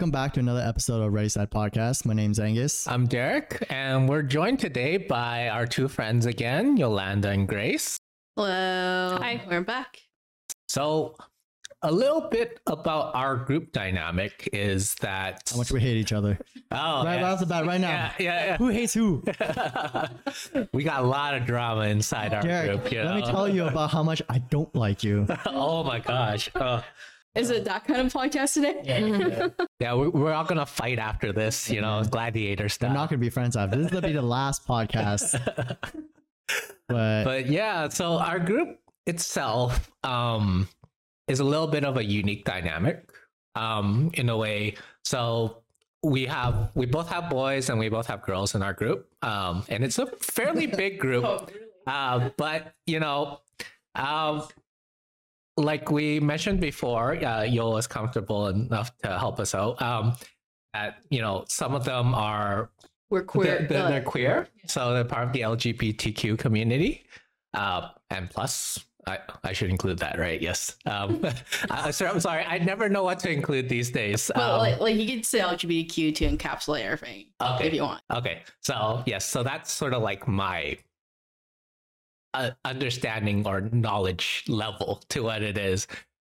welcome back to another episode of RDY Set Podcast. My name's Angus. I'm Derick, and we're joined today by our two friends again, Yolanda and Grace. Hello. Hi. We're back. So, a little bit about our group dynamic is that How much we hate each other. oh, right, right yeah. off the bat, right now. yeah, yeah, Who hates who? we got a lot of drama inside our Derick, group. You let me tell you about how much I don't like you. oh my gosh. Oh. Is it that kind of podcast today? Yeah, we're, we're all gonna fight after this, you know, gladiator We're not going to be friends after. This is going to be the last podcast. But, but yeah so our group itself um is a little bit of a unique dynamic um in a way so we have we both have boys and we both have girls in our group um and it's a fairly big group uh, but you know um like we mentioned before uh Yola is comfortable enough to help us out um that you know some of them are We're queer. they're, they're, they're uh, queer, so they're part of the LGBTQ community. Uh, and plus, I, I should include that, right? Yes. Um, I, sorry, I'm sorry. I never know what to include these days. But Um, like, like you could say LGBTQ to encapsulate everything Okay. if you want. okay, so yes, so that's sort of like my uh, understanding or knowledge level to what it is.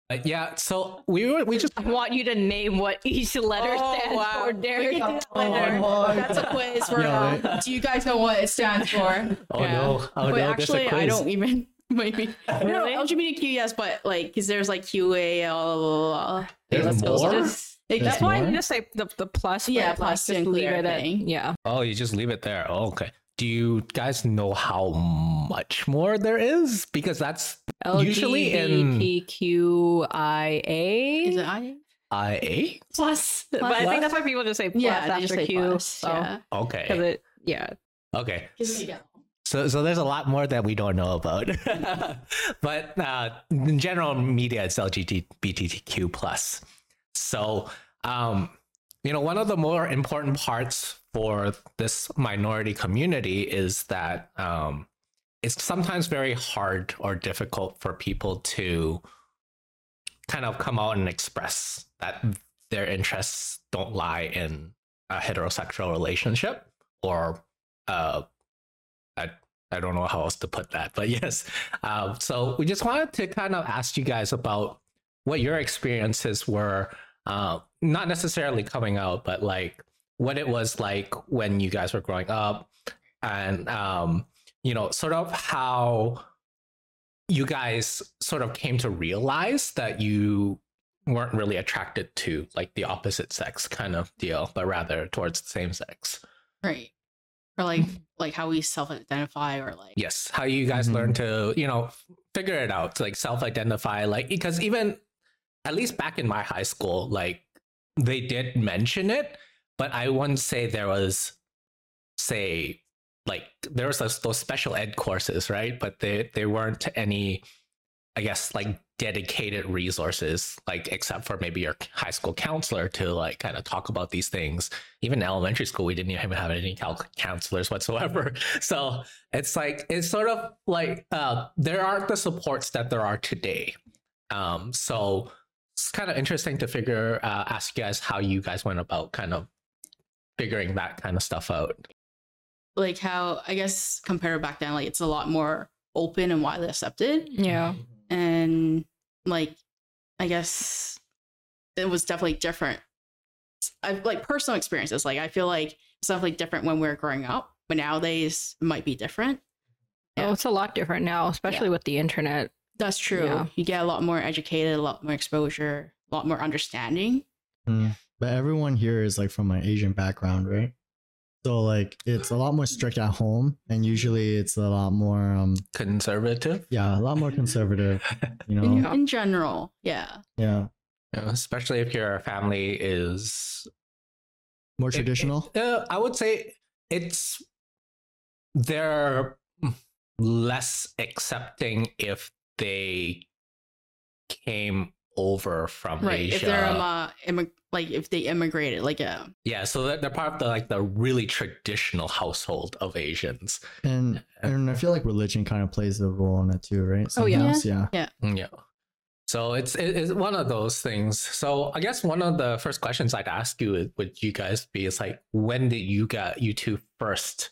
But yeah, so we were we just I want you to name what each letter Oh, stands wow. for, We could Derick. do Oh, That's a quiz. For, Yeah, um, do you guys know what it stands for? oh Yeah. no oh Wait, no actually, there's a I quiz. don't even. Maybe Really? no LGBTQ. Yes, but like, because there's like QA. Uh, There's let's go. more? Just- Like, There's That's why more? you just say the, the plus. Yeah, but plus just leave include it at yeah. Oh, you just leave it there. Oh, okay. Do you guys know how much more there is? Because that's Usually in- LGBTQIA Is it I? IA. plus. But I think that's why people just say plus Yeah, after just say Q. plus, so, yeah. Okay. Because it, yeah. Okay. Yeah. So, so there's a lot more that we don't know about. but uh, in general media, it's LGBTQ plus. So, um, you know, one of the more important parts for this minority community is that um, it's sometimes very hard or difficult for people to kind of come out and express that their interests don't lie in a heterosexual relationship or uh, I, I don't know how else to put that, but yes. Um, so we just wanted to kind of ask you guys about what your experiences were, uh, not necessarily coming out, but like what it was like when you guys were growing up, and um, you know, sort of how you guys sort of came to realize that you weren't really attracted to like the opposite sex kind of deal, but rather towards the same sex. Right. Or like like how we self-identify or like yes how you guys Mhm. learn to you know figure it out like self-identify like because even at least back in my high school like they did mention it but i wouldn't say there was say like there was those, those special ed courses right? But they they weren't any i guess like dedicated resources like except for maybe your high school counselor to like kind of talk about these things. Even in elementary school we didn't even have any counselors whatsoever. So it's like it's sort of like uh, there aren't the supports that there are today. Um, so it's kind of interesting to figure uh, ask you guys how you guys went about kind of figuring that kind of stuff out like how I guess compared back then, like it's a lot more open and widely accepted. Yeah. And like I guess it was definitely different. I like personal experiences. Like I feel like it's definitely different when we were growing up, but nowadays it might be different. Yeah. Oh, it's a lot different now, especially with the internet. That's true. Yeah. You get a lot more educated, a lot more exposure, a lot more understanding. Mm. But everyone here is like from an Asian background, right? So like it's a lot more strict at home, and usually it's a lot more, um, conservative yeah, a lot more conservative. You know, In, in general, yeah. yeah, You know, especially if your family is more it- traditional. it- uh, I would say it's they're less accepting if they came over from Right. Asia. If they're um, uh, immig- like if they immigrated, like uh, yeah, so they're, they're part of the like the really traditional household of Asians. and and I feel like religion kind of plays a role in it too, right? Oh, yeah. Sometimes, yeah. Mm, Yeah. So it's it's one of those things. So I guess one of the first questions I'd ask you would you guys be is like when did you get you two first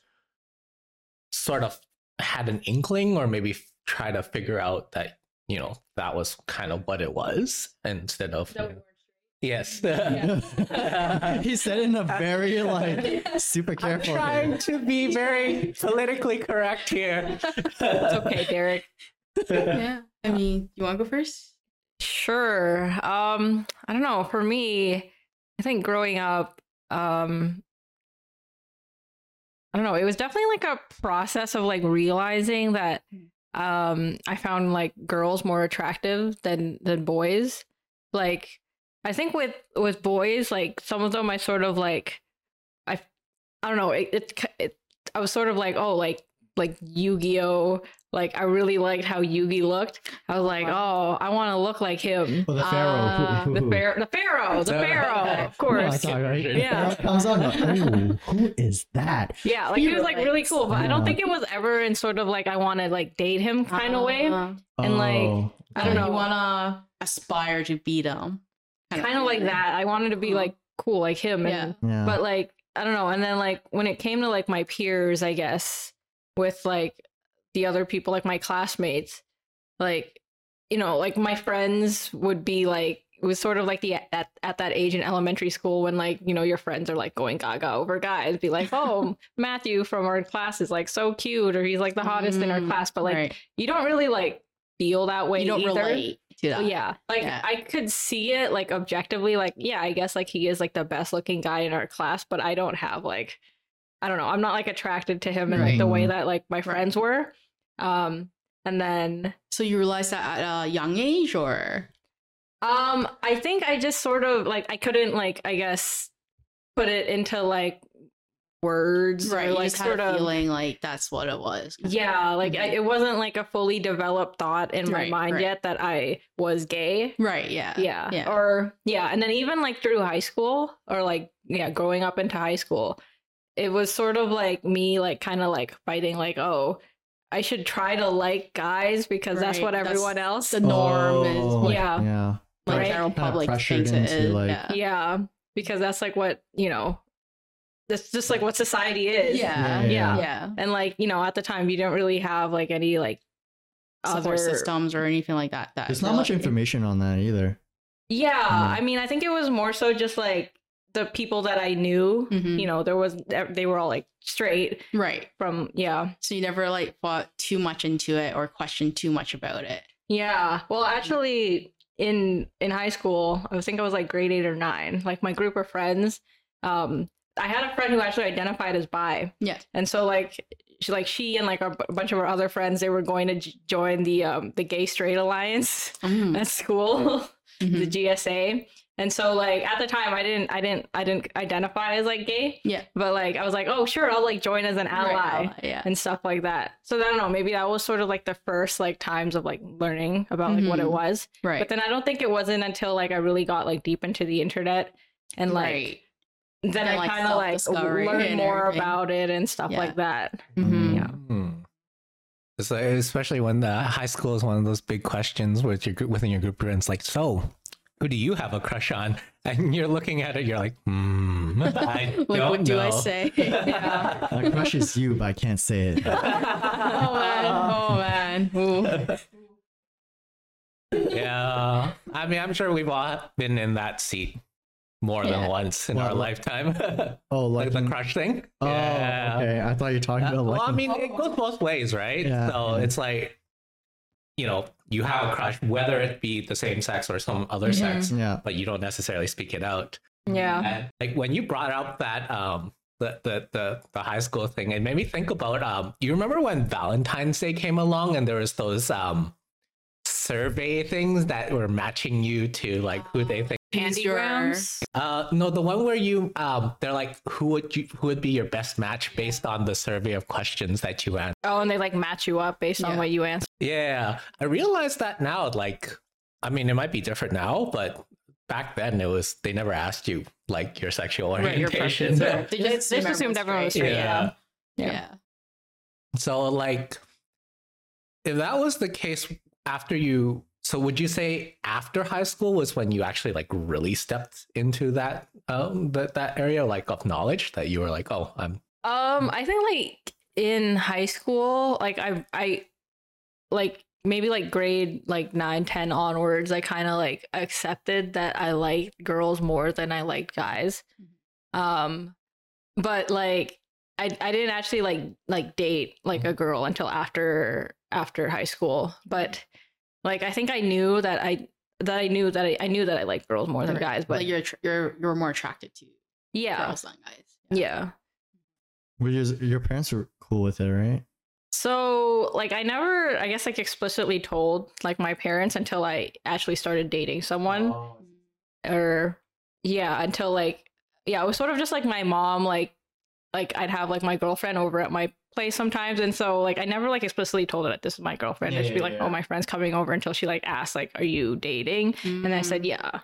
sort of had an inkling or maybe try to figure out that you know that was kind of what it was instead of you know- yes. he said in a very like super careful. I'm careful. trying to be very politically correct here. It's okay, Derick. yeah. I mean, you want to go first? Sure. Um, I don't know. For me, I think growing up, um, I don't know. It was definitely like a process of like realizing that um I found like girls more attractive than than boys. Like I think with with boys, like some of them I sort of like I I don't know, it, it, it I was sort of like, oh, like like Yu-Gi-Oh! Like I really liked how Yugi looked. I was like, oh, I want to look like him. Oh, the pharaoh. Uh, The who- pharaoh, the pharaoh, the pharaoh, of No, I course. thought, right? The Yeah. comes on. like, Oh, who is that? Yeah, like he was like really cool, but I don't think it was ever in sort of like I want to like date him kind of way. Uh, And, like, Oh, I don't uh, know. You want to aspire to beat him. Kind of like that. I wanted to be Uh-huh. like cool like him. And, Yeah. yeah. But like I don't know. And then like when it came to like my peers, I guess with like the other people, like my classmates, like you know, like my friends would be like it was sort of like the at at that age in elementary school when like you know your friends are like going gaga over guys, be like, oh Matthew from our class is like so cute, or he's like the hottest in our Mm, class, but like right. you don't really like feel that way. you don't either. relate to that. Yeah. Like Yeah. I could see it like objectively, like, yeah, I guess like he is like the best looking guy in our class, but I don't have like I don't know, I'm not like attracted to him in like the way that like my friends were. Um and then So you realized that at a young age, or um I think I just sort of like I couldn't like I guess put it into like words right? or you like just had sort of feeling like that's what it was. yeah, like I, it wasn't like a fully developed thought in my Right, mind right. yet that I was gay. Right. Yeah. yeah Yeah. or yeah and then even like through high school or like yeah growing up into high school it was sort of like me like kind of like fighting like oh i should try to like guys because that's Right, what that's everyone else the norm is Oh, what Yeah. Yeah. like Right. general public thinks it into, is. like- yeah. yeah because that's like what you know that's just like what society is Yeah. Yeah, yeah. Yeah. and like you know at the time you didn't really have like any like Support other systems or anything like that. that There's not much really- information on that either. yeah Mm. i mean i think it was more so just like the people that i knew Mhm. you know there was they were all like straight Right. from yeah So you never like thought too much into it or questioned too much about it. yeah well actually in in high school i think i was like grade eight or nine like my group of friends um i had a friend who actually identified as bi Yeah. and so like she like she and like a b- bunch of our other friends they were going to j- join the um the gay straight alliance Mm. at school the Mhm. gsa and so like at the time i didn't i didn't i didn't identify as like gay Yeah. but like i was like oh sure i'll like join as an ally Right, Yeah. and stuff like that. So I don't know, maybe that was sort of like the first like times of like learning about like what it Mhm. was. Right. But then I don't think it wasn't until like I really got like deep into the internet and like right. Then And, I like, kind of like self-discovery learned and more about it and stuff Yeah. like that. Mhm. Yeah. Hmm. It's especially when the high school is one of those big questions with your group within your group of friends, like, so who do you have a crush on? And you're looking at it, you're like, hmm, I Like, don't what do I say? Yeah. My crush is you, but I can't say it. oh man. Oh man. Yeah. I mean, I'm sure we've all been in that seat more than once in What, our like- lifetime. Oh, like like the crush thing. Oh, okay. I thought you were talking Uh, about well. I mean, it goes both ways, right? Yeah, so yeah. it's like, you know, you have a crush, whether it be the same sex or some other Mhm. sex, yeah. but you don't necessarily speak it out. Yeah. And like when you brought up that um the, the the the high school thing, it made me think about um you remember when Valentine's Day came along and there was those um survey things that were matching you to like who they think Use your- Pandygrams. uh no the one where you um they're like who would you who would be your best match based on the survey of questions that you answered. Oh, and they like match you up based on what you answer. Yeah. I realized that now like I mean it might be different now, but back then it was they never asked you like your sexual Right, your orientation. preferences. They They just, just assumed everyone was straight. Yeah. Yeah. Yeah. So like if that was the case after you so would you say after high school was when you actually like really stepped into that um that that area like of knowledge that you were like, oh, I'm Um, I think like in high school, like I I like maybe like grade like 9 10 onwards i kind of like accepted that i liked girls more than i liked guys. Um but like i i didn't actually like like date like a girl until after after high school but like i think i knew that i that i knew that i, I knew that i liked girls more than Right. guys but like you're attr- you're you're more attracted to yeah girls than guys. yeah Were your, your parents were cool with it, right? So, like, I never, I guess, like, explicitly told like my parents until I actually started dating someone, oh. or yeah, until like, yeah, it was sort of just like my mom, like, like I'd have like my girlfriend over at my place sometimes, and so like I never like explicitly told her that this is my girlfriend. Yeah, and she'd be like, yeah. "Oh, my friend's coming over," until she like asked, like, "Are you dating?" And I said, Mm. "Yeah,"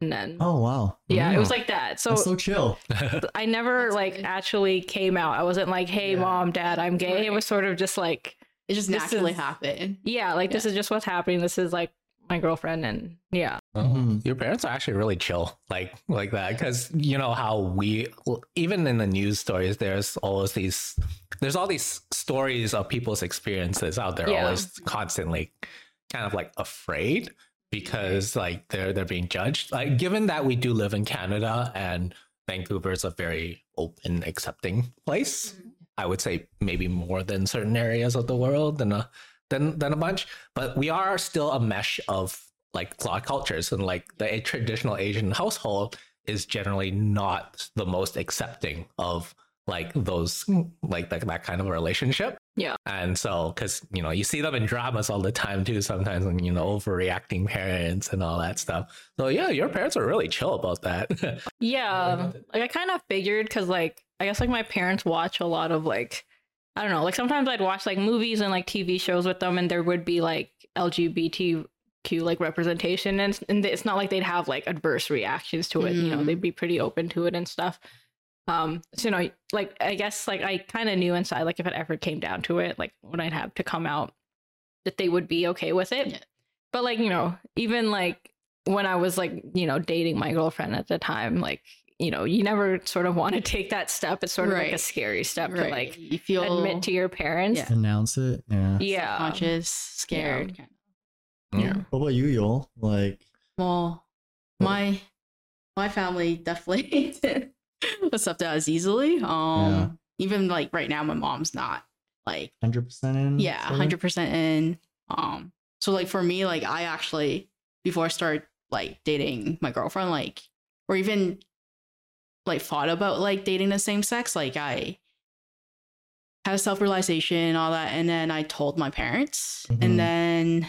and then Oh wow, yeah, it was like that. So. that's so chill. I never That's like good. actually came out. I wasn't like, "Hey, Yeah. mom, dad, I'm gay." It was sort of just like, It just naturally is- happened. yeah, like this is just what's happening. This is like my girlfriend, and yeah, Mhm. Your parents are actually really chill, like like that, because you know how we even in the news stories, there's always these, there's all these stories of people's experiences out there, Yeah. always constantly, kind of like afraid because like they're they're being judged. Like given that we do live in Canada and Vancouver is a very open, accepting place, I would say maybe more than certain areas of the world than a than than a bunch. But we are still a mesh of like a lot of cultures and like the traditional Asian household is generally not the most accepting of like those like that, that kind of relationship. Yeah. And so because you know you see them in dramas all the time too sometimes and you know overreacting parents and all that stuff. So yeah, your parents are really chill about that. yeah. Like I kind of figured because like I guess like my parents watch a lot of like I don't know. Like sometimes I'd watch like movies and like TV shows with them, and there would be like LGBTQ like representation, and and it's not like they'd have like adverse reactions to it. You know, they'd be pretty open to it and stuff. Um, so you know, like I guess like I kind of knew inside, like if it ever came down to it, like when I'd have to come out, that they would be okay with it. Yeah. But like you know, even like when I was like you know dating my girlfriend at the time, like you know, you never sort of want to take that step. It's sort of like a scary step to like you feel admit to your parents. Yeah. Announce it. Yeah. Yeah. conscious, scared. kind of. Yeah. What about you, Yol? Like, Well, my my family definitely didn't accept that as easily. Um, even like right now, my mom's not like hundred percent in. yeah, hundred percent in. Um, so like for me, like I actually before I started like dating my girlfriend, like or even like thought about like dating the same sex, like I had a self realization and all that, and then I told my parents, Mhm. and then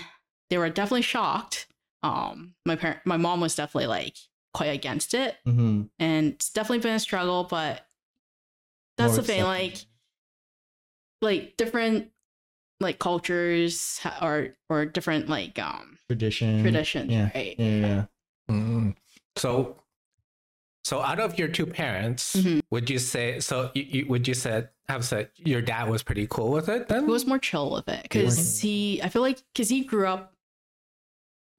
they were definitely shocked. Um, my parent, my mom was definitely like quite against it, Mhm. and it's definitely been a struggle, but that's More the thing, accepting. like like different like cultures or or different like um tradition. traditions, Yeah. right? Yeah. Yeah. Mm. So, so out of your two parents, Mhm. would you say so? You, you would you said have said your dad was pretty cool with it then? He was more chill with it because he, I feel like, because he grew up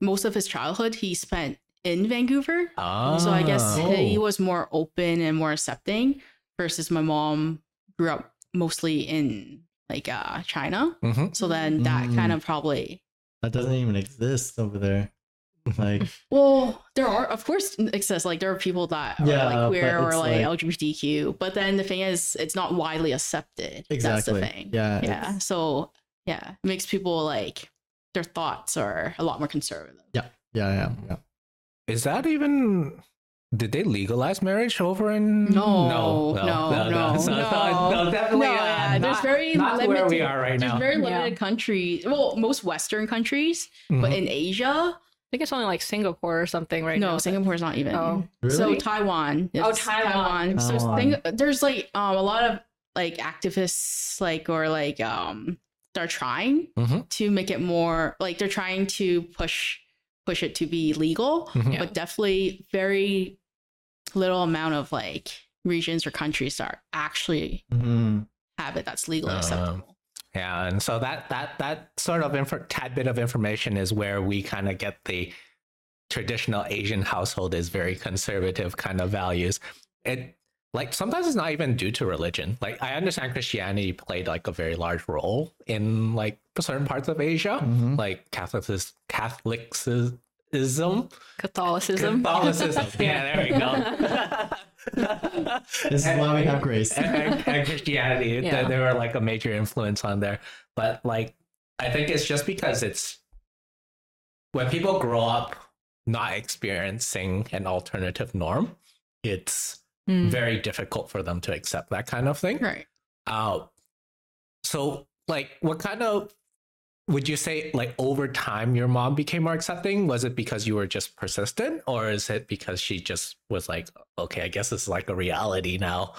most of his childhood he spent in Vancouver, Ah. so I guess he Oh. was more open and more accepting. Versus my mom grew up mostly in like uh China, Mhm. so then that Mm. kind of probably That doesn't even exist over there. Like, Well, there are, of course, exists. Like there are people that are like queer or like, like- LGBTQ, but then the thing is, it's not widely accepted. Exactly. That's the thing. Yeah, Yeah. So yeah, it makes people like their thoughts are a lot more conservative. yeah, yeah, yeah. Is that even? Did they legalize marriage over in? No, no, no, no, So- so- no. so definitely, No, uh, yeah, there's not- very not where we limited- are right There's now. very Yeah. limited countries. Well, most Western countries, but Mhm. in Asia, I think it's only like Singapore or something right no, now. Singapore's not even. Oh. So Really? Taiwan. Oh, is Taiwan. So Taiwan. thing, there's like um a lot of like activists like or like um they're trying Mhm. to make it more like they're trying to push push it to be legal, Mhm. But definitely very little amount of like regions or countries that are actually Mhm. have it that's legally Um, acceptable. Yeah, and so that that that sort of info, tad bit of information is where we kind of get the traditional Asian household is very conservative kind of values. It like sometimes it's not even due to religion. Like I understand Christianity played like a very large role in like certain parts of Asia, Mhm. like Catholicis Catholicism. Catholicism. Catholicism. yeah, there we go. This is why we have grace. and, and- and Christianity. Yeah. They, they were like a major influence on there. But like, I think it's just because it's when people grow up not experiencing an alternative norm, it's Mm. very difficult for them to accept that kind of thing. Right. Uh, so, like, what kind of would you say, like, over time, your mom became more accepting? Was it because you were just persistent, or is it because she just was like, okay, I guess it's like a reality now?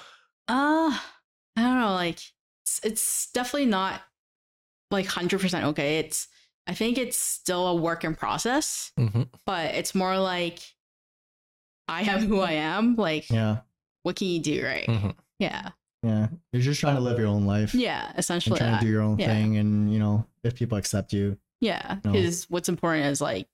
Uh, I don't know. Like, it's, it's definitely not like hundred percent okay. It's I think it's still a work in process, Mm-hmm. but it's more like I am who I am. Like, Yeah, what can you do, right? Mhm. Yeah, yeah. You're just trying to live your own life. yeah. And Essentially, trying that. to do your own Yeah. thing, and you know, if people accept you, yeah. No. Because what's important is like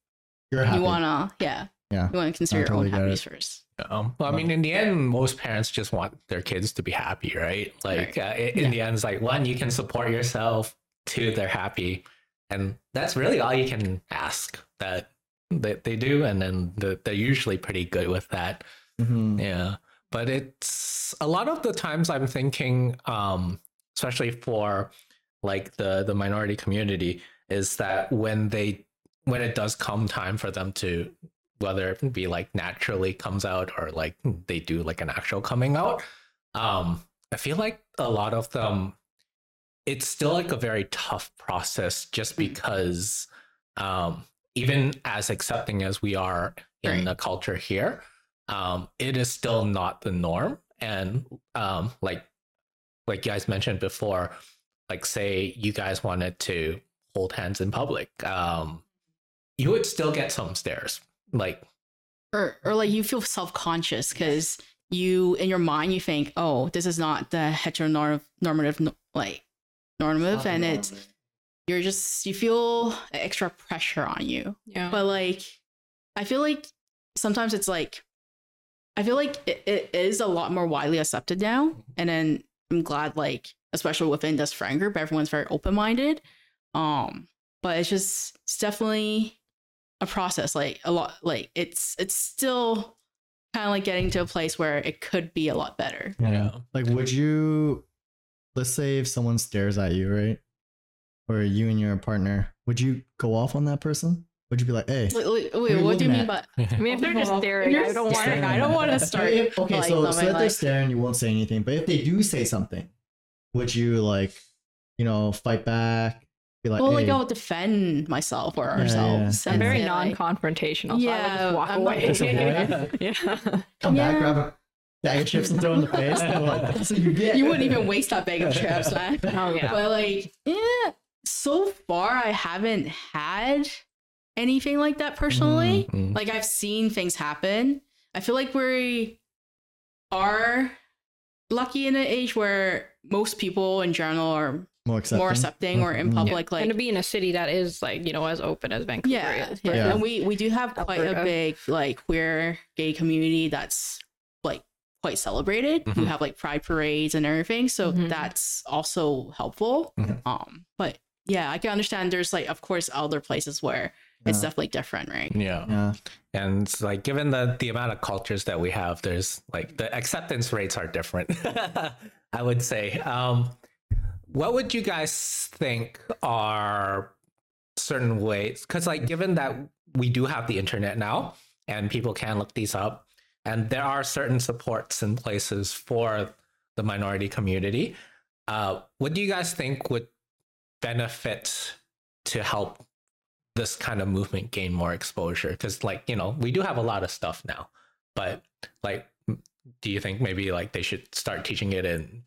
you're happy. you wanna, yeah, Yeah. you wanna consider I your own happiness first. Um, well, I mean, in the end, most parents just want their kids to be happy, right? Like, uh, in Yeah. the end, it's like one, you can support yourself. Two, they're happy, and that's really all you can ask that that they do, and then the, they're usually pretty good with that. Mhm. Yeah, but it's a lot of the times I'm thinking, um, especially for like the the minority community, is that when they when it does come time for them to whether it be like naturally comes out or like they do like an actual coming out, um, I feel like a lot of them it's still like a very tough process just because um even as accepting as we are in Right. the culture here um it is still not the norm. And um like like you guys mentioned before like say you guys wanted to hold hands in public um you would still get some stares like or or like you feel self-conscious because you in your mind you think oh this is not the heteronormative normative like normative. And it's you're just you feel extra pressure on you. Yeah. but like i feel like sometimes it's like i feel like it, it is a lot more widely accepted now and then i'm glad like especially within this friend group everyone's very open-minded um but it's just it's definitely a process like a lot like it's it's still kind of like getting to a place where it could be a lot better Yeah. Like, would you, let's say if someone stares at you, right? Or you and your partner, would you go off on that person? Would you be like, hey? wait, wait, are wait you what do you mean at? by I mean, if they're just staring, you're I don't want staring, to. I don't want to start If- okay, like, so, so if they're staring, you won't say anything. But if they do say something, would you like, you know, fight back? Be like, well hey, like i'll defend myself or Yeah, ourselves I'm very non-confrontational. so I would Yeah, just walk I'm away. just away. yeah. come back, grab a bag of chips and throw in the face. like, that's what you get. you wouldn't even waste that bag of chips man Oh yeah. but like yeah so far i haven't had anything like that personally Mm. like i've seen things happen i feel like we are lucky in an age where most people in general are more accepting. more accepting or in Mhm. public and to be in a city that is like you know as open as Vancouver yeah, is. yeah. Yeah. and we we do have quite a big like queer gay community that's like quite celebrated we Mhm. have like pride parades and everything so Mhm. that's also helpful Mhm. um but yeah i can understand there's like of course other places where it's definitely different right? Yeah. Yeah. and like given the the amount of cultures that we have there's like the acceptance rates are different i would say. Um what would you guys think are certain ways because like given that we do have the internet now and people can look these up and there are certain supports in places for the minority community uh what do you guys think would benefit to help this kind of movement gain more exposure because like you know we do have a lot of stuff now but like do you think maybe like they should start teaching it in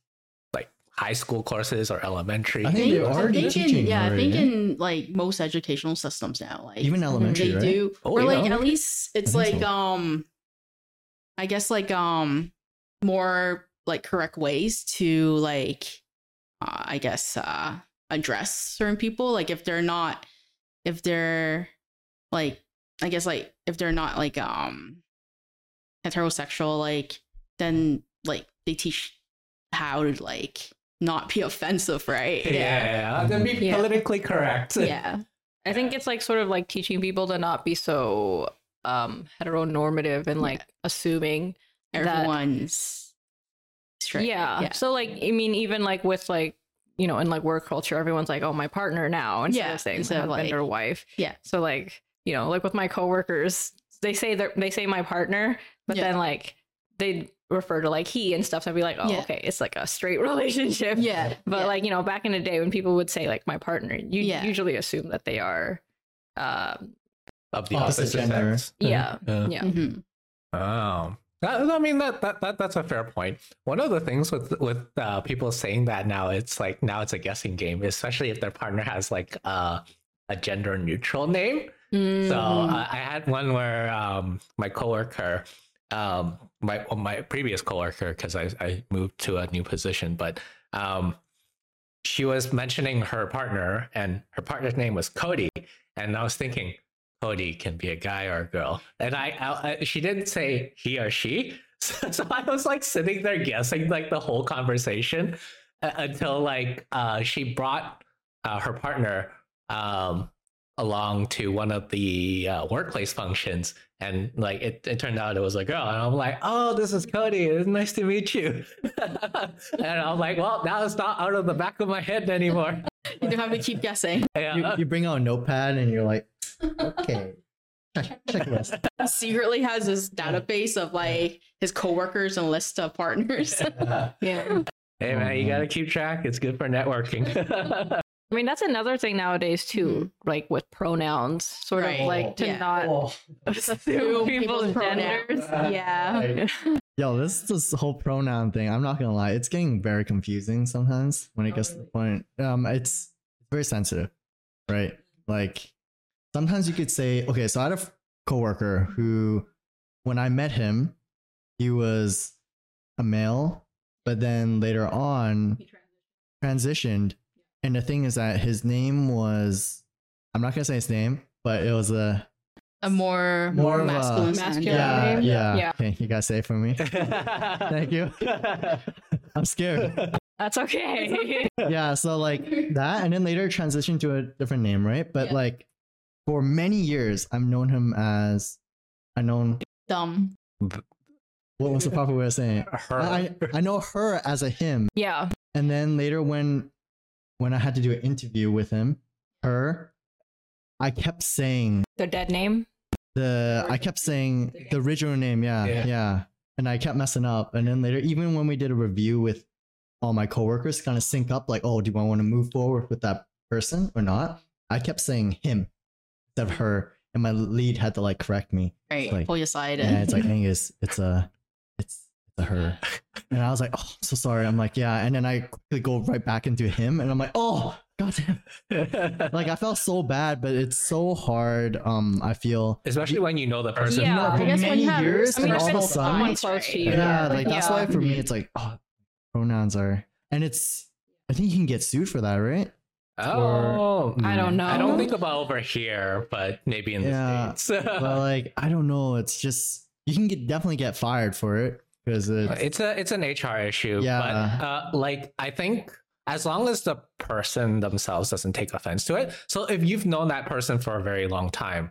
like high school courses or elementary I think they're I already think in- teaching yeah i think yeah? in like most educational systems now like Even elementary, they right? do Oh, or yeah. like at least it's like so. um i guess like um more like correct ways to like uh, i guess uh address certain people. Like if they're not, if they're like, I guess like if they're not like um heterosexual, like then like they teach how to like not be offensive, right? Yeah, that'd be Yeah. politically correct. Yeah. I think it's like sort of like teaching people to not be so um heteronormative and like assuming that- Everyone's straight. yeah. So like I mean even like with like you know in like work culture everyone's like oh my partner now instead Yeah, of saying instead of, husband like- or wife. Yeah. So like you know like with my coworkers they say that they say my partner but Yeah. then like they refer to like he and stuff so I'd be like oh Yeah. okay it's like a straight relationship. Yeah. But yeah. like you know back in the day when people would say like my partner you Yeah. usually assume that they are um Of the Opposite opposite, gender. sex. yeah. Yeah. Yeah. Mhm. Oh, That- I mean that, that that that's a fair point. One of the things with with uh, people saying that now, it's like now it's a guessing game, especially if their partner has like uh, a gender neutral name. So Mhm. uh, I had one where um, my coworker, um, my well, my previous coworker, because I I moved to a new position, but um, she was mentioning her partner, and her partner's name was Cody, and I was thinking. Cody can be a guy or a girl, and I, I, I she didn't say he or she, so, so I was like sitting there guessing like the whole conversation uh, until like uh, she brought uh, her partner um, along to one of the uh, workplace functions. And like it, it turned out it was a girl. And i'm like oh this is cody. It's nice to meet you. And i'm like well now it's not out of the back of my head anymore You don't have to keep guessing. yeah. You, you bring out a notepad and you're like, okay, check, checklist. He secretly has his database of like his coworkers and list of partners. Yeah. hey man you oh, gotta keep track it's good for networking I mean, that's another thing nowadays too, hmm. like with pronouns, sort Right. of like to Yeah. not oh. assume people's genders. Yeah. Yo, this this whole pronoun thing. I'm not gonna lie, it's getting very confusing sometimes when it gets to the point. Um, it's it's very sensitive, right? Like sometimes you could say, okay, so I had a coworker who, when I met him, he was a male, but then later on transitioned, and the thing is that his name was, I'm not gonna say his name, but it was a A more More more of a- masculine. Masculine. yeah, name? yeah. Yeah. Okay, you gotta say it for me. Thank you. I'm scared. That's okay. yeah, so like that, and then later transitioned to a different name, right? But Yeah. like for many years, I've known him as I known Dumb. what was the proper way of saying it? Her. I I know her as a him, yeah. and then later when when I had to do an interview with him, her, I kept saying The dead name. the I kept saying the original name, yeah, Yeah. yeah, and I kept messing up, and then later even when we did a review with all my coworkers, kind of sync up, like, oh, do I want to move forward with that person or not? I kept saying him instead of her, and my lead had to like correct me. Right. like- Pull you aside. And And it's like, Angus, it's a, it's, it's a her. And I was like, oh, I'm so sorry. I'm like, yeah. And then I quickly go right back into him, and I'm like, oh, goddamn. Like I felt so bad, but it's so hard. Um, I feel. especially when you know the person Yeah, No, I for guess when many you have- years, I mean, and all of a it's sudden, someone close to you. yeah, like that's yeah. why for me it's like oh, pronouns are, and it's. I think you can get sued for that, right? oh I don't know. i don't think about over here but maybe in the Yeah, states But like, I don't know. It's just you can get definitely get fired for it because it's, it's a it's an hr issue Yeah. but uh, like i think as long as the person themselves doesn't take offense to it so if you've known that person for a very long time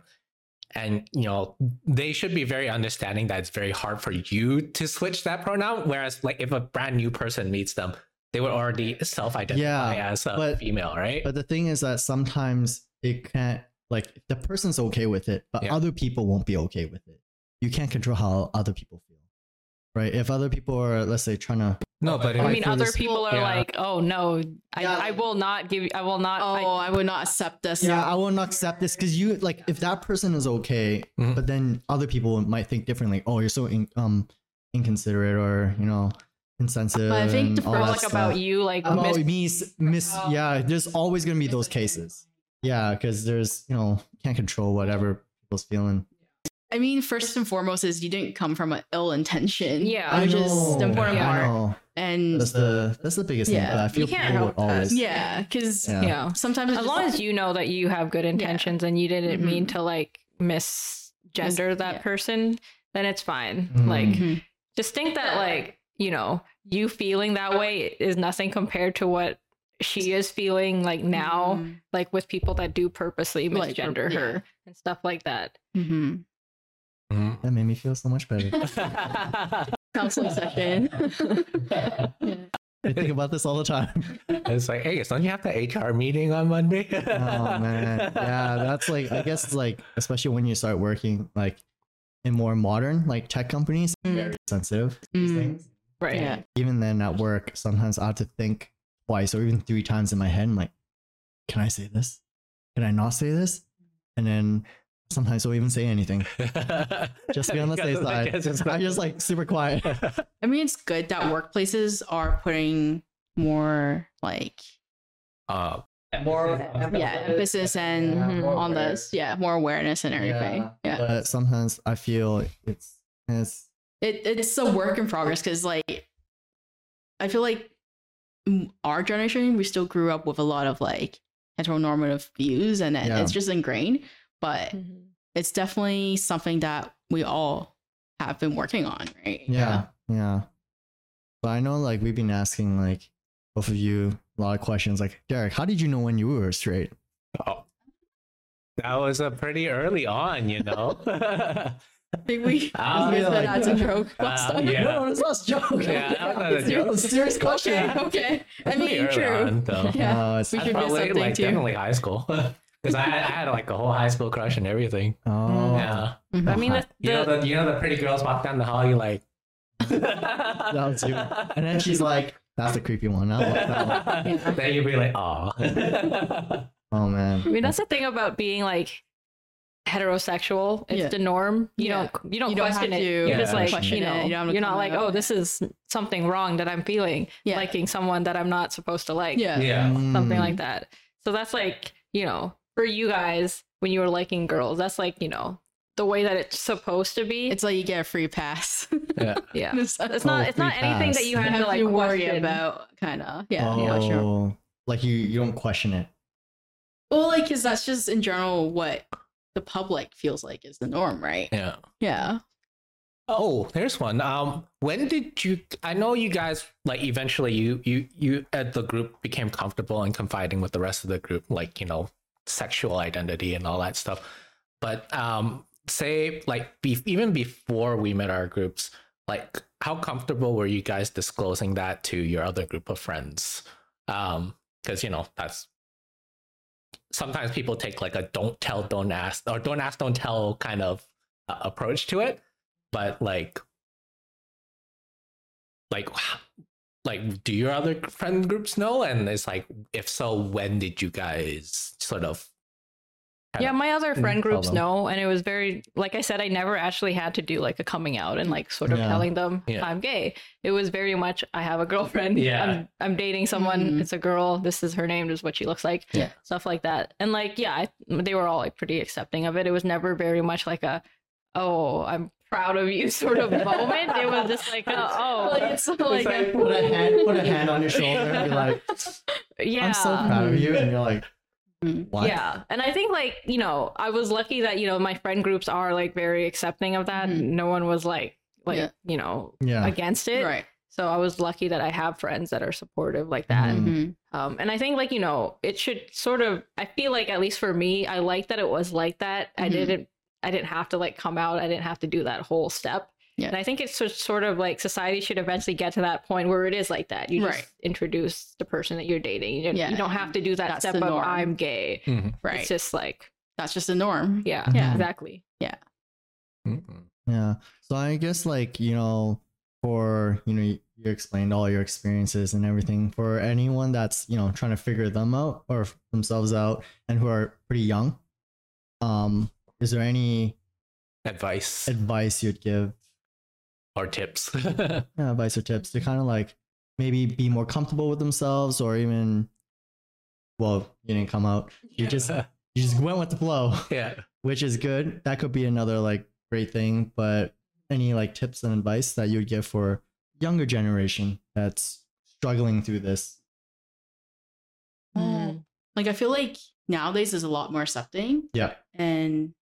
and you know they should be very understanding that it's very hard for you to switch that pronoun whereas like if a brand new person meets them they would already self-identify Yeah, as a but- female right But the thing is that sometimes it can't like the person's okay with it, but Yeah. other people won't be okay with it. You can't control how other people feel, right? If other people are, let's say, trying to no but I mean, other people are Yeah. like, "Oh no, I, Yeah. I will not give. I will not." oh, I, I, would not accept this. yeah, I will not accept this because you like if that person is okay, Mhm. but then other people might think differently. Oh, you're so in, um inconsiderate or you know insensitive. But I think and the all or that like stuff. about you, like about mis- me, s- miss. Yeah, there's always gonna be those cases. Yeah, because there's you know can't control whatever people's feeling. I mean, first and foremost is you didn't come from an ill intention. Yeah. which is the important Yeah. I part. know. And That's the that's the biggest thing. Yeah. But I feel You can't help would that. always. yeah, because Yeah. know, sometimes As just- long as you know that you have good intentions and you didn't mean Mhm. to like misgender that yeah. person, then it's fine. Mhm. Like Mhm. just think that like, you know, you feeling that way is nothing compared to what she is feeling like now, Mhm. like with people that do purposely Like, misgender yeah. her and stuff like that. Mhm. Mhm. That made me feel so much better. counseling session. yeah. I think about this all the time. it's like, hey, don't you have the HR meeting on Monday? oh man, yeah, that's like I guess it's like especially when you start working like in more modern like tech companies, Mm. very sensitive. to Mm. things. Right. Yeah. Even then at work, sometimes I have to think twice or even three times in my head. I'm like, can I say this? Can I not say this? And then sometimes I don't even say anything. Just be on the safe side. I'm just like super quiet. I mean, it's good that workplaces are putting more like uh, More yeah emphasis and Yeah, more on this yeah more awareness and everything. Yeah, But sometimes I feel it's it's it it's a work in progress because like I feel like our generation we still grew up with a lot of like heteronormative views and it- Yeah. it's just ingrained, but Mhm. it's definitely something that we all have been working on, right? yeah, yeah. But I know like we've been asking like both of you a lot of questions like Derick, how did you know when you were straight? oh, that was a pretty early on, you know. I think we we yeah, said like- that's a joke last Ah, time. yeah. No, it's not a joke. Yeah, that was not a it's joke. a serious question. Okay, okay. I mean, true. on. Yeah. No, it's We That's should do probably something like too. definitely high school because I, had- I had like a whole high school crush and everything. oh Yeah, Mhm. I mean, the, you know the- the you know the pretty girls walk down the hall. You like. that was you. And then she's like, that's the creepy one. I love that one. Yeah. Then you'd be like, "Aw." Oh man. I mean, that's the thing about being like heterosexual. It's Yeah. the norm. You Yeah. don't you don't You don't question have it. to You're just like question you know, it. You don't have to you're not like, out. oh, this is something wrong that I'm feeling, Yeah. liking someone that I'm not supposed to like. Yeah. yeah. something Mm. like that. So that's like, you know, for you guys when you were liking girls, that's like, you know, the way that it's supposed to be. It's like you get a free pass. Yeah. yeah. it's It's not Oh, it's not anything pass. that you you have, have to like worry question. about, kind of. Yeah, oh, yeah, sure. like you you don't question it. Well, like, because that's just in general what the public feels like is the norm, right? Yeah. Yeah. Oh, there's one. Um, when did you? I know you guys like eventually you you you at the group became comfortable and confiding with the rest of the group, like you know, sexual identity and all that stuff. But um, say like be, even before we met our groups, like how comfortable were you guys disclosing that to your other group of friends? Um, because you know that's sometimes people take like a don't tell, don't ask, or don't ask, don't tell kind of uh, approach to it but like like like do your other friend groups know and it's like if so when did you guys sort of Yeah, my other friend groups them. know, and it was very like I said, I never actually had to do like a coming out and like sort of Yeah. telling them Yeah. I'm gay. It was very much I have a girlfriend. Yeah. I'm, I'm dating someone. Mhm. It's a girl. This is her name. This is what she looks like. Yeah. stuff like that. And like, yeah, I, they were all like pretty accepting of it. It was never very much like a, oh, I'm proud of you sort of moment. It was just like, a, oh, Like, it's like, like, put a hand put a hand on your shoulder and be like, yeah. I'm so proud of you. And you're like, Mhm. what? Yeah. And I think like, you know, I was lucky that, you know, my friend groups are like very accepting of that. Mhm. No one was like, like, Yeah. you know, Yeah. against it. right. So I was lucky that I have friends that are supportive like that. Mhm. Mhm. Um, and I think like, you know, it should sort of, I feel like at least for me, I like that it was like that. I Mhm. didn't, I didn't have to like come out. I didn't have to do that whole step. Yeah. And I think it's sort of like society should eventually get to that point where it is like that. You just Right. introduce the person that you're dating. You, don't- Yeah. you don't have to do that That's step the of. I'm gay. Right. It's just like, That's just the norm. yeah, Yeah. exactly. Mhm. Yeah. So I guess like, you know, for, you know, you you explained all your experiences and everything. For anyone that's, you know, trying to figure them out or themselves out and who are pretty young, um, is there any advice advice you'd give? or tips Yeah, advice or tips to kind of like maybe be more comfortable with themselves or even well, you didn't come out. You just you just went with the flow, yeah which is good. That could be another like great thing, but any like tips and advice that you would give for younger generation that's struggling through this? Mhm. Like I feel like nowadays is a lot more accepting Yeah. and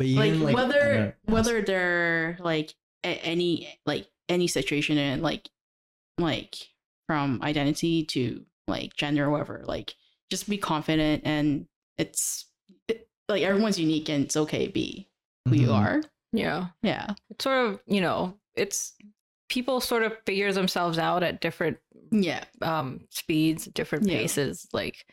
But like, even, whether whether they're like a- any like any situation and like like from identity to like gender or whatever like just be confident and it's it, like everyone's unique and it's okay to be who you Mhm. are Yeah. yeah It's sort of, you know, it's people sort of figure themselves out at different yeah um speeds, different Yeah. paces. Like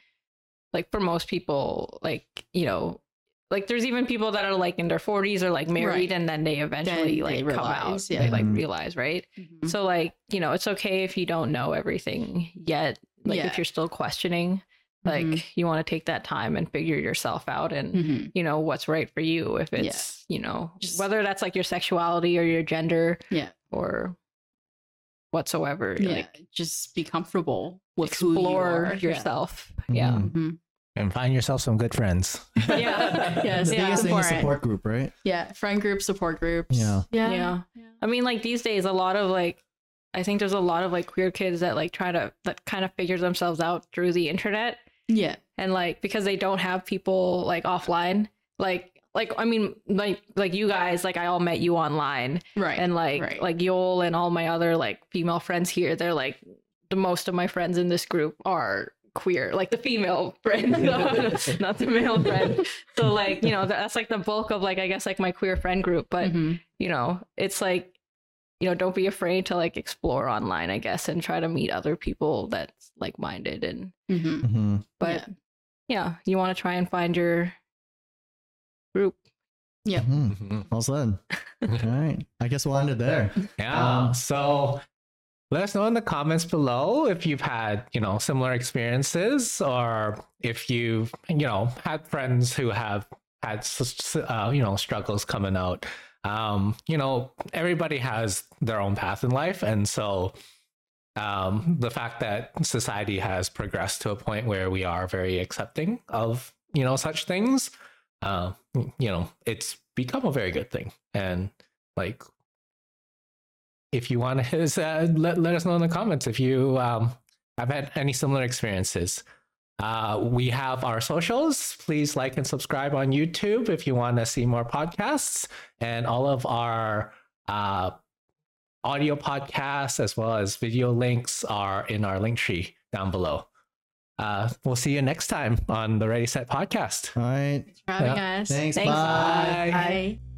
like for most people, like, you know, like there's even people that are like in their 40s or like married Right. and then they eventually they like come out. realize, They yeah. like realize, right? Mhm. So like, you know, it's okay if you don't know everything yet. Like Yeah. if you're still questioning, like Mhm. you want to take that time and figure yourself out and Mhm. you know what's right for you if Yeah. it's you know Just- whether that's like your sexuality or your gender Yeah. or whatsoever yeah like just be comfortable with you explore are. Yourself yeah Mhm. Mhm. And find yourself some good friends. Yeah. Yes. The Yeah. biggest thing is Support. support group, right? yeah friend groups support groups Yeah. yeah Yeah. i mean like these days a lot of like i think there's a lot of like queer kids that like try to that kind of figure themselves out through the internet yeah and like because they don't have people like offline like like i mean like like you guys like i all met you online right and like right. like Yol and all my other like female friends here, they're like the most of my friends in this group are queer, like the female friend, not the male friend. So like you know that's like the bulk of like I guess like my queer friend group. But Mhm. you know it's like you know don't be afraid to like explore online, I guess, and try to meet other people that's like minded and Mhm. Mhm. but yeah, you want to try and find your group. Yeah. Mhm. Mhm. Well said. All right. I guess we'll end it there. Yeah. Um, so let us know in the comments below if you've had, you know, similar experiences or if you've, you know, had friends who have had, uh, you know, struggles coming out. Um, you know, everybody has their own path in life. And so um, the fact that society has progressed to a point where we are very accepting of, you know, such things, uh, you know, it's become a very good thing. And like, if you want to uh, let, let us know in the comments if you um, have had any similar experiences. Uh, we have our socials. Please like and subscribe on YouTube if you want to see more podcasts. And all of our uh, audio podcasts as well as video links are in our link tree down below. Uh, we'll see you next time on the RDY Set podcast. All right. Thanks for having us Thanks. Thanks. Bye. bye